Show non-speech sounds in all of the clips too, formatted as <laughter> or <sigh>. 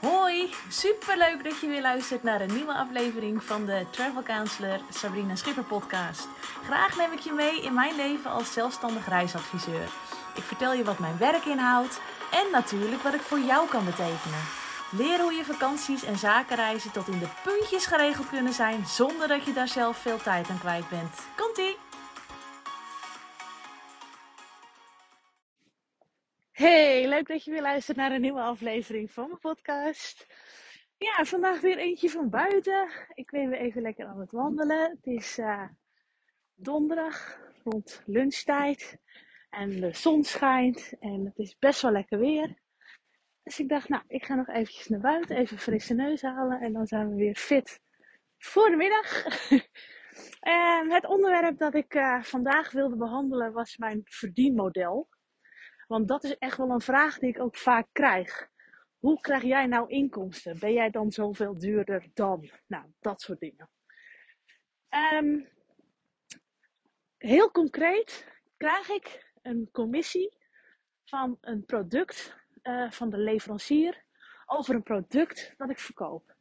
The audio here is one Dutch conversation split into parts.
Hoi, superleuk dat je weer luistert naar een nieuwe aflevering van de Travel Counselor Sabrina Schipper podcast. Graag neem ik je mee in mijn leven als zelfstandig reisadviseur. Ik vertel je wat mijn werk inhoudt en natuurlijk wat ik voor jou kan betekenen. Leer hoe je vakanties en zakenreizen tot in de puntjes geregeld kunnen zijn zonder dat je daar zelf veel tijd aan kwijt bent. Komt-ie! Hey, leuk dat je weer luistert naar een nieuwe aflevering van mijn podcast. Ja, vandaag weer eentje van buiten. Ik ben weer even lekker aan het wandelen. Het is uh, donderdag rond lunchtijd en de zon schijnt en het is best wel lekker weer. Dus ik dacht, nou, ik ga nog eventjes naar buiten, even frisse neus halen en dan zijn we weer fit voor de middag. <laughs> het onderwerp dat ik uh, vandaag wilde behandelen was mijn verdienmodel. Want dat is echt wel een vraag die ik ook vaak krijg. Hoe krijg jij nou inkomsten? Ben jij dan zoveel duurder dan? Nou, dat soort dingen. Um, heel concreet krijg ik een commissie van een product uh, van de leverancier over een product dat ik verkoop.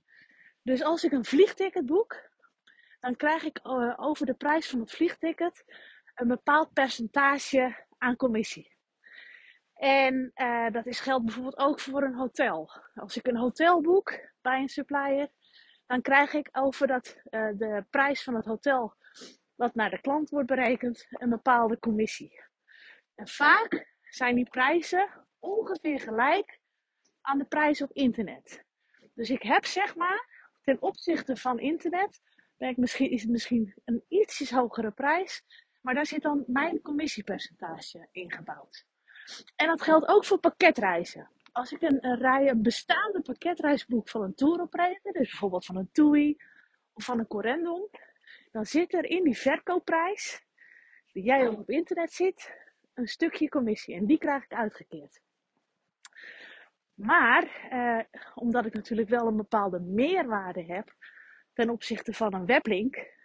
Dus als ik een vliegticket boek, dan krijg ik uh, over de prijs van het vliegticket een bepaald percentage aan commissie. En uh, dat is geldt bijvoorbeeld ook voor een hotel. Als ik een hotel boek bij een supplier, dan krijg ik over dat, uh, de prijs van het hotel, wat naar de klant wordt berekend, een bepaalde commissie. En vaak zijn die prijzen ongeveer gelijk aan de prijs op internet. Dus ik heb zeg maar, ten opzichte van internet, misschien, is het misschien een ietsjes hogere prijs, maar daar zit dan mijn commissiepercentage ingebouwd. En dat geldt ook voor pakketreizen. Als ik een, rij, een bestaande pakketreis boek van een tour operator, dus bijvoorbeeld van een TUI of van een Corendon, dan zit er in die verkoopprijs, die jij ook op internet ziet, een stukje commissie. En die krijg ik uitgekeerd. Maar, eh, omdat ik natuurlijk wel een bepaalde meerwaarde heb ten opzichte van een weblink,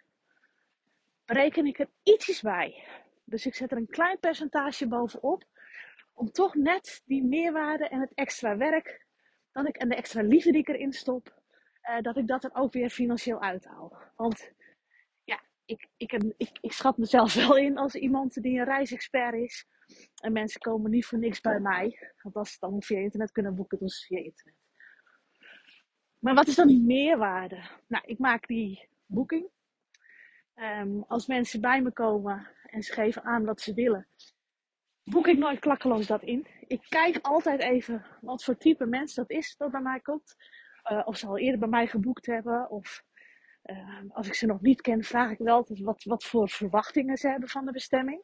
bereken ik er ietsjes bij. Dus ik zet er een klein percentage bovenop om toch net die meerwaarde en het extra werk dat ik, en de extra liefde die ik erin stop, uh, dat ik dat er ook weer financieel uithaal. Want ja, ik, ik, ik, ik schat mezelf <laughs> wel in als iemand die een reisexpert is. En mensen komen niet voor niks bij mij. Want als ze dan via internet kunnen boeken, dan is via internet. Maar wat is dan die meerwaarde? Nou, ik maak die boeking. Um, als mensen bij me komen en ze geven aan wat ze willen, boek ik nooit klakkeloos dat in. Ik kijk altijd even wat voor type mens dat is dat bij mij komt. Uh, of ze al eerder bij mij geboekt hebben. Of uh, als ik ze nog niet ken, vraag ik wel wat, wat voor verwachtingen ze hebben van de bestemming.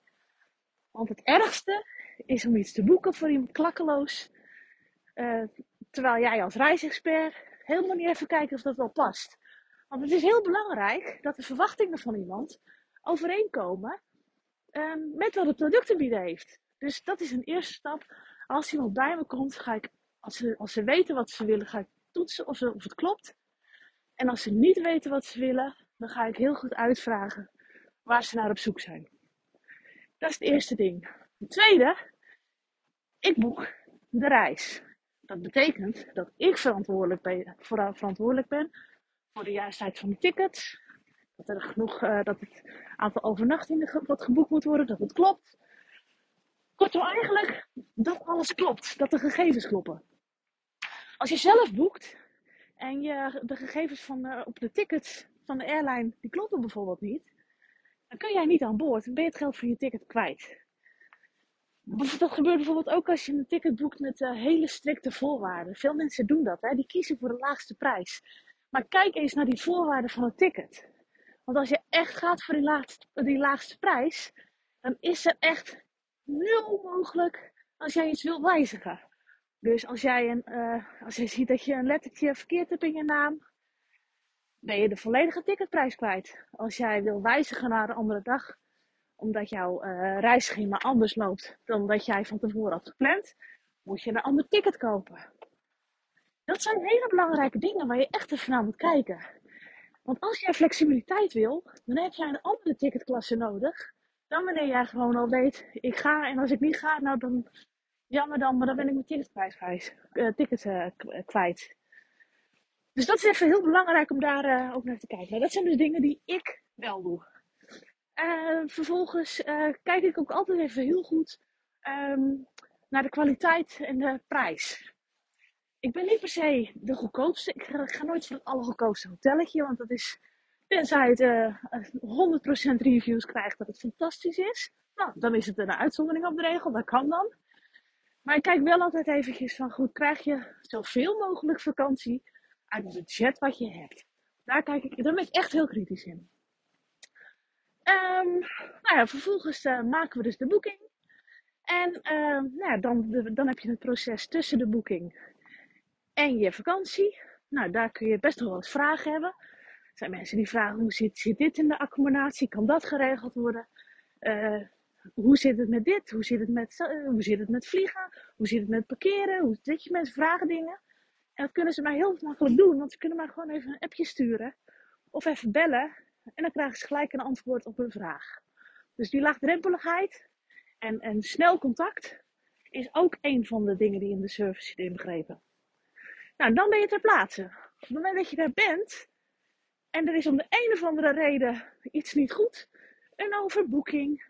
Want het ergste is om iets te boeken voor iemand klakkeloos. Uh, terwijl jij als reisexpert helemaal niet even kijkt of dat wel past. Want het is heel belangrijk dat de verwachtingen van iemand overeenkomen um, met wat het product te bieden heeft. Dus dat is een eerste stap. Als iemand bij me komt, ga ik, als ze, als ze weten wat ze willen, ga ik toetsen of, ze, of het klopt. En als ze niet weten wat ze willen, dan ga ik heel goed uitvragen waar ze naar op zoek zijn. Dat is het eerste ding. Het tweede, ik boek de reis. Dat betekent dat ik verantwoordelijk ben, vooral verantwoordelijk ben voor de juistheid van de tickets. Dat er genoeg, uh, dat het aantal overnachtingen wat geboekt moet worden, dat het klopt. Kortom, eigenlijk dat alles klopt, dat de gegevens kloppen. Als je zelf boekt en je, de gegevens van, op de tickets van de airline, die kloppen bijvoorbeeld niet, dan kun jij niet aan boord en ben je het geld van je ticket kwijt. Dat gebeurt bijvoorbeeld ook als je een ticket boekt met uh, hele strikte voorwaarden. Veel mensen doen dat, hè? die kiezen voor de laagste prijs. Maar kijk eens naar die voorwaarden van het ticket. Want als je echt gaat voor die laagste, die laagste prijs, dan is er echt nul mogelijk als jij iets wil wijzigen. Dus als jij, een, uh, als jij ziet dat je een lettertje verkeerd hebt in je naam, ben je de volledige ticketprijs kwijt. Als jij wil wijzigen naar een andere dag, omdat jouw uh, reisschema anders loopt dan dat jij van tevoren had gepland, moet je een ander ticket kopen. Dat zijn hele belangrijke dingen waar je echt even naar moet kijken. Want als jij flexibiliteit wil, dan heb jij een andere ticketklasse nodig dan wanneer jij gewoon al weet, ik ga en als ik niet ga, nou dan jammer dan, maar dan ben ik mijn ticketprijs uh, ticket uh, kwijt. Dus dat is even heel belangrijk om daar ook naar te kijken. Dat zijn dus dingen die ik wel doe. Vervolgens kijk ik ook altijd even heel goed um, naar de kwaliteit en de prijs. Ik ben niet per se de goedkoopste. Ik ga, ik ga nooit voor het allergoedkoopste hotelletje, want dat is, tenzij het 100% reviews krijgt dat het fantastisch is. Nou, dan is het een uitzondering op de regel, dat kan dan. Maar ik kijk wel altijd eventjes van, goed, krijg je zoveel mogelijk vakantie uit het budget wat je hebt. Daar, kijk ik, daar ben ik echt heel kritisch in. Um, nou ja, vervolgens uh, maken we dus de boeking. En uh, nou ja, dan, dan heb je het proces tussen de boeking en je vakantie. Nou, daar kun je best wel wat vragen hebben. Er zijn mensen die vragen, hoe zit, zit dit in de accommodatie? Kan dat geregeld worden? Uh, hoe zit het met dit? Hoe zit het met, uh, hoe zit het met vliegen? Hoe zit het met parkeren? Hoe, je, mensen vragen dingen. En dat kunnen ze maar heel makkelijk doen, want ze kunnen maar gewoon even een appje sturen. Of even bellen. En dan krijgen ze gelijk een antwoord op hun vraag. Dus die laagdrempeligheid en, en snel contact is ook een van de dingen die in de service zit inbegrepen. Nou, dan ben je ter plaatse. Op het moment dat je daar bent en er is om de een of andere reden iets niet goed, een overboeking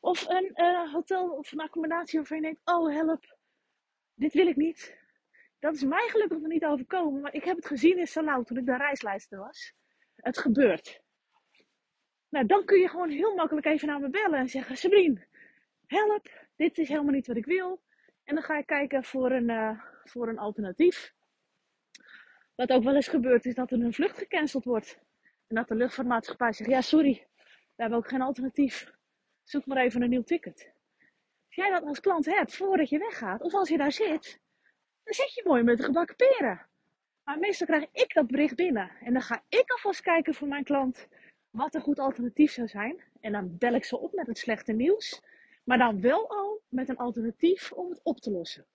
of een uh, hotel of een accommodatie waarvan je denkt, oh help, dit wil ik niet. Dat is mij gelukkig nog niet overkomen, maar ik heb het gezien in Salau toen ik de reislijster was. Het gebeurt. Nou, dan kun je gewoon heel makkelijk even naar me bellen en zeggen: Sabrine, help, dit is helemaal niet wat ik wil. En dan ga ik kijken voor een, uh, voor een alternatief. Wat ook wel eens gebeurt, is dat er een vlucht gecanceld wordt. En dat de luchtvaartmaatschappij zegt: Ja, sorry, we hebben ook geen alternatief. Zoek maar even een nieuw ticket. Als jij dat als klant hebt voordat je weggaat, of als je daar zit, dan zit je mooi met de gebakken peren. Maar meestal krijg ik dat bericht binnen. En dan ga ik alvast kijken voor mijn klant wat een goed alternatief zou zijn. En dan bel ik ze op met het slechte nieuws. Maar dan wel al met een alternatief om het op te lossen.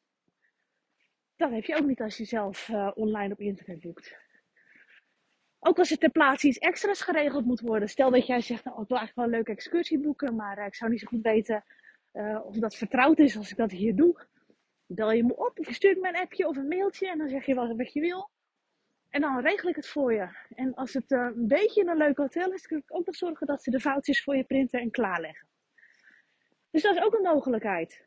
Dat heb je ook niet als je zelf uh, online op internet boekt. Ook als er ter plaatse iets extra's geregeld moet worden. Stel dat jij zegt, nou, ik wil eigenlijk wel een leuke excursie boeken, maar uh, ik zou niet zo goed weten uh, of dat vertrouwd is als ik dat hier doe. Bel je me op of je stuurt me een appje of een mailtje en dan zeg je wat je wil. En dan regel ik het voor je. En als het een beetje een leuk hotel is, kun ik ook nog zorgen dat ze de foutjes voor je printen en klaarleggen. Dus dat is ook een mogelijkheid.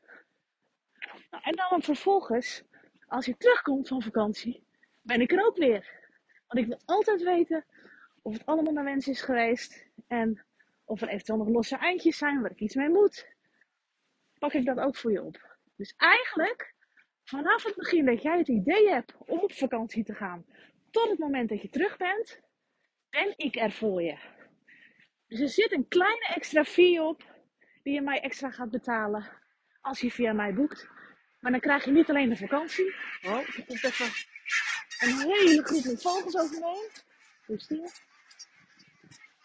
Nou, en dan vervolgens, als je terugkomt van vakantie, ben ik er ook weer. Want ik wil altijd weten of het allemaal naar wens is geweest. En of er eventueel nog losse eindjes zijn waar ik iets mee moet. Pak ik dat ook voor je op. Dus eigenlijk, vanaf het begin dat jij het idee hebt om op vakantie te gaan, tot het moment dat je terug bent, ben ik er voor je. Dus er zit een kleine extra fee op die je mij extra gaat betalen als je via mij boekt. Maar dan krijg je niet alleen de vakantie. Oh, er komt even een hele groep met vogels over me heen. Dus.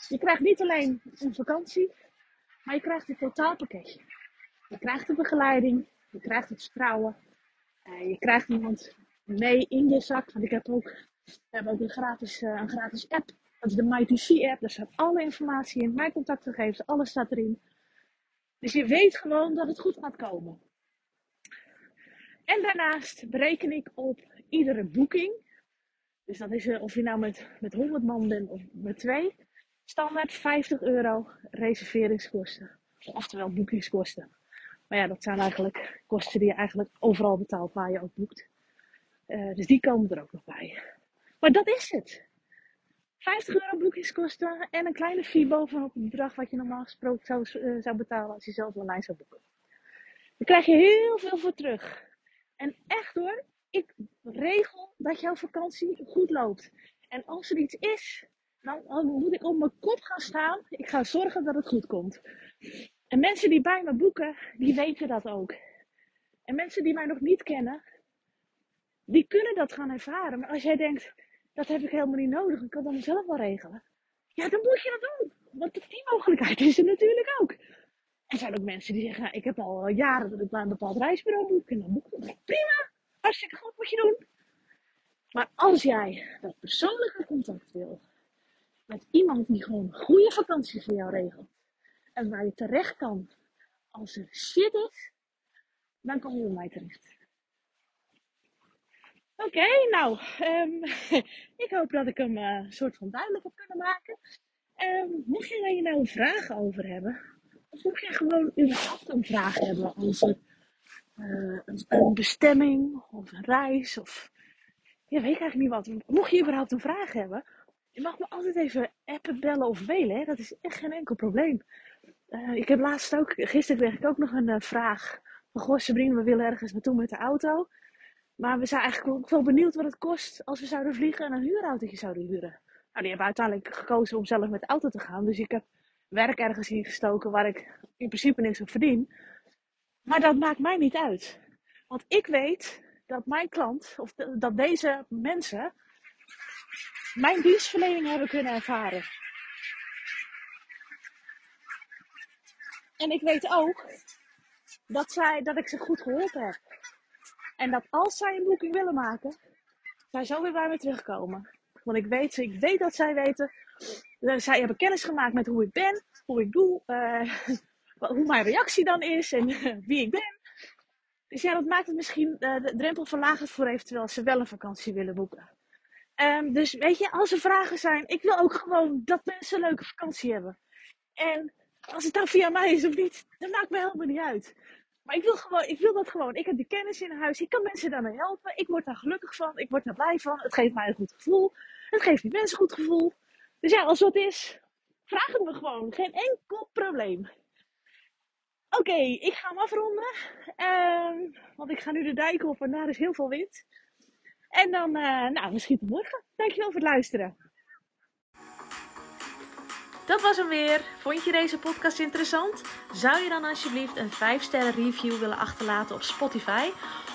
Je krijgt niet alleen een vakantie, maar je krijgt een totaalpakketje. Je krijgt de begeleiding, je krijgt het vertrouwen. Uh, je krijgt iemand mee in je zak. Want ik heb ook we hebben ook een gratis, uh, een gratis app. Dat is de MyTC app. Daar staat alle informatie in. Mijn contactgegevens, alles staat erin. Dus je weet gewoon dat het goed gaat komen. En daarnaast bereken ik op iedere boeking. Dus dat is uh, of je nou met, met 100 man bent of met twee. Standaard 50 euro reserveringskosten. Oftewel boekingskosten. Maar ja, dat zijn eigenlijk kosten die je eigenlijk overal betaalt waar je ook boekt. Uh, dus die komen er ook nog bij. Maar dat is het. 50 euro boekingskosten en een kleine fee bovenop het bedrag wat je normaal gesproken zou, uh, zou betalen als je zelf online zou boeken. Dan krijg je heel veel voor terug. En echt hoor, ik regel dat jouw vakantie goed loopt. En als er iets is, dan, dan moet ik op mijn kop gaan staan. Ik ga zorgen dat het goed komt. En mensen die bij me boeken, die weten dat ook. En mensen die mij nog niet kennen, die kunnen dat gaan ervaren. Maar als jij denkt, dat heb ik helemaal niet nodig. Ik kan dat zelf wel regelen. Ja, dan moet je dat doen. Want die mogelijkheid is er natuurlijk ook. Er zijn ook mensen die zeggen, ik heb al jaren dat ik bij een bepaald reisbureau boek. En dan boek ik prima. Hartstikke goed moet je doen. Maar als jij dat persoonlijke contact wil. Met iemand die gewoon goede vakantie voor jou regelt. En waar je terecht kan als er shit is. Dan kom je bij mij terecht. Oké, nou, um, <laughs> ik hoop dat ik hem een uh, soort van duidelijk heb kunnen maken. Um, mocht je hier nou vraag over hebben, of mocht je gewoon überhaupt een vraag hebben over uh, een, bestemming of een reis of ja, weet ik eigenlijk niet wat. Mocht je überhaupt een vraag hebben, je mag me altijd even appen, bellen of mailen. Hè? Dat is echt geen enkel probleem. Uh, ik heb laatst ook, gisteren kreeg ik ook nog een uh, vraag van goh Sabrina, we willen ergens naartoe met de auto. Maar we zijn eigenlijk ook wel benieuwd wat het kost als we zouden vliegen en een huurautootje zouden huren. Nou, die hebben uiteindelijk gekozen om zelf met de auto te gaan. Dus ik heb werk ergens ingestoken waar ik in principe niks op verdien. Maar dat maakt mij niet uit. Want ik weet dat mijn klant, of dat deze mensen, mijn dienstverlening hebben kunnen ervaren. En ik weet ook dat, zij, dat ik ze goed geholpen heb. En dat als zij een boeking willen maken, zij zo weer bij me terugkomen. Want ik weet, ik weet dat zij weten, eh, zij hebben kennis gemaakt met hoe ik ben, hoe ik doe, <laughs> uh, hoe mijn reactie dan is en <laughs> wie ik ben. Dus ja, dat maakt het misschien de drempel verlagen voor eventueel als ze wel een vakantie willen boeken. Um, dus weet je, als er vragen zijn, ik wil ook gewoon dat mensen een leuke vakantie hebben. En als het dan via mij is of niet, dat maakt me helemaal niet uit. Maar ik wil, gewoon, ik wil dat gewoon. Ik heb die kennis in huis. Ik kan mensen daarmee helpen. Ik word daar gelukkig van. Ik word daar blij van. Het geeft mij een goed gevoel. Het geeft die mensen een goed gevoel. Dus ja, als dat is, vraag het me gewoon. Geen enkel probleem. Oké, ik ga hem afronden. Um, want ik ga nu de dijk op en daar is heel veel wind. En dan, uh, nou, misschien tot morgen. Dankjewel voor het luisteren. Dat was hem weer. Vond je deze podcast interessant? Zou je dan alsjeblieft een 5 sterren review willen achterlaten op Spotify?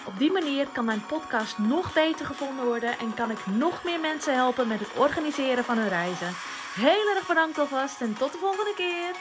Op die manier kan mijn podcast nog beter gevonden worden en kan ik nog meer mensen helpen met het organiseren van hun reizen. Heel erg bedankt alvast en tot de volgende keer.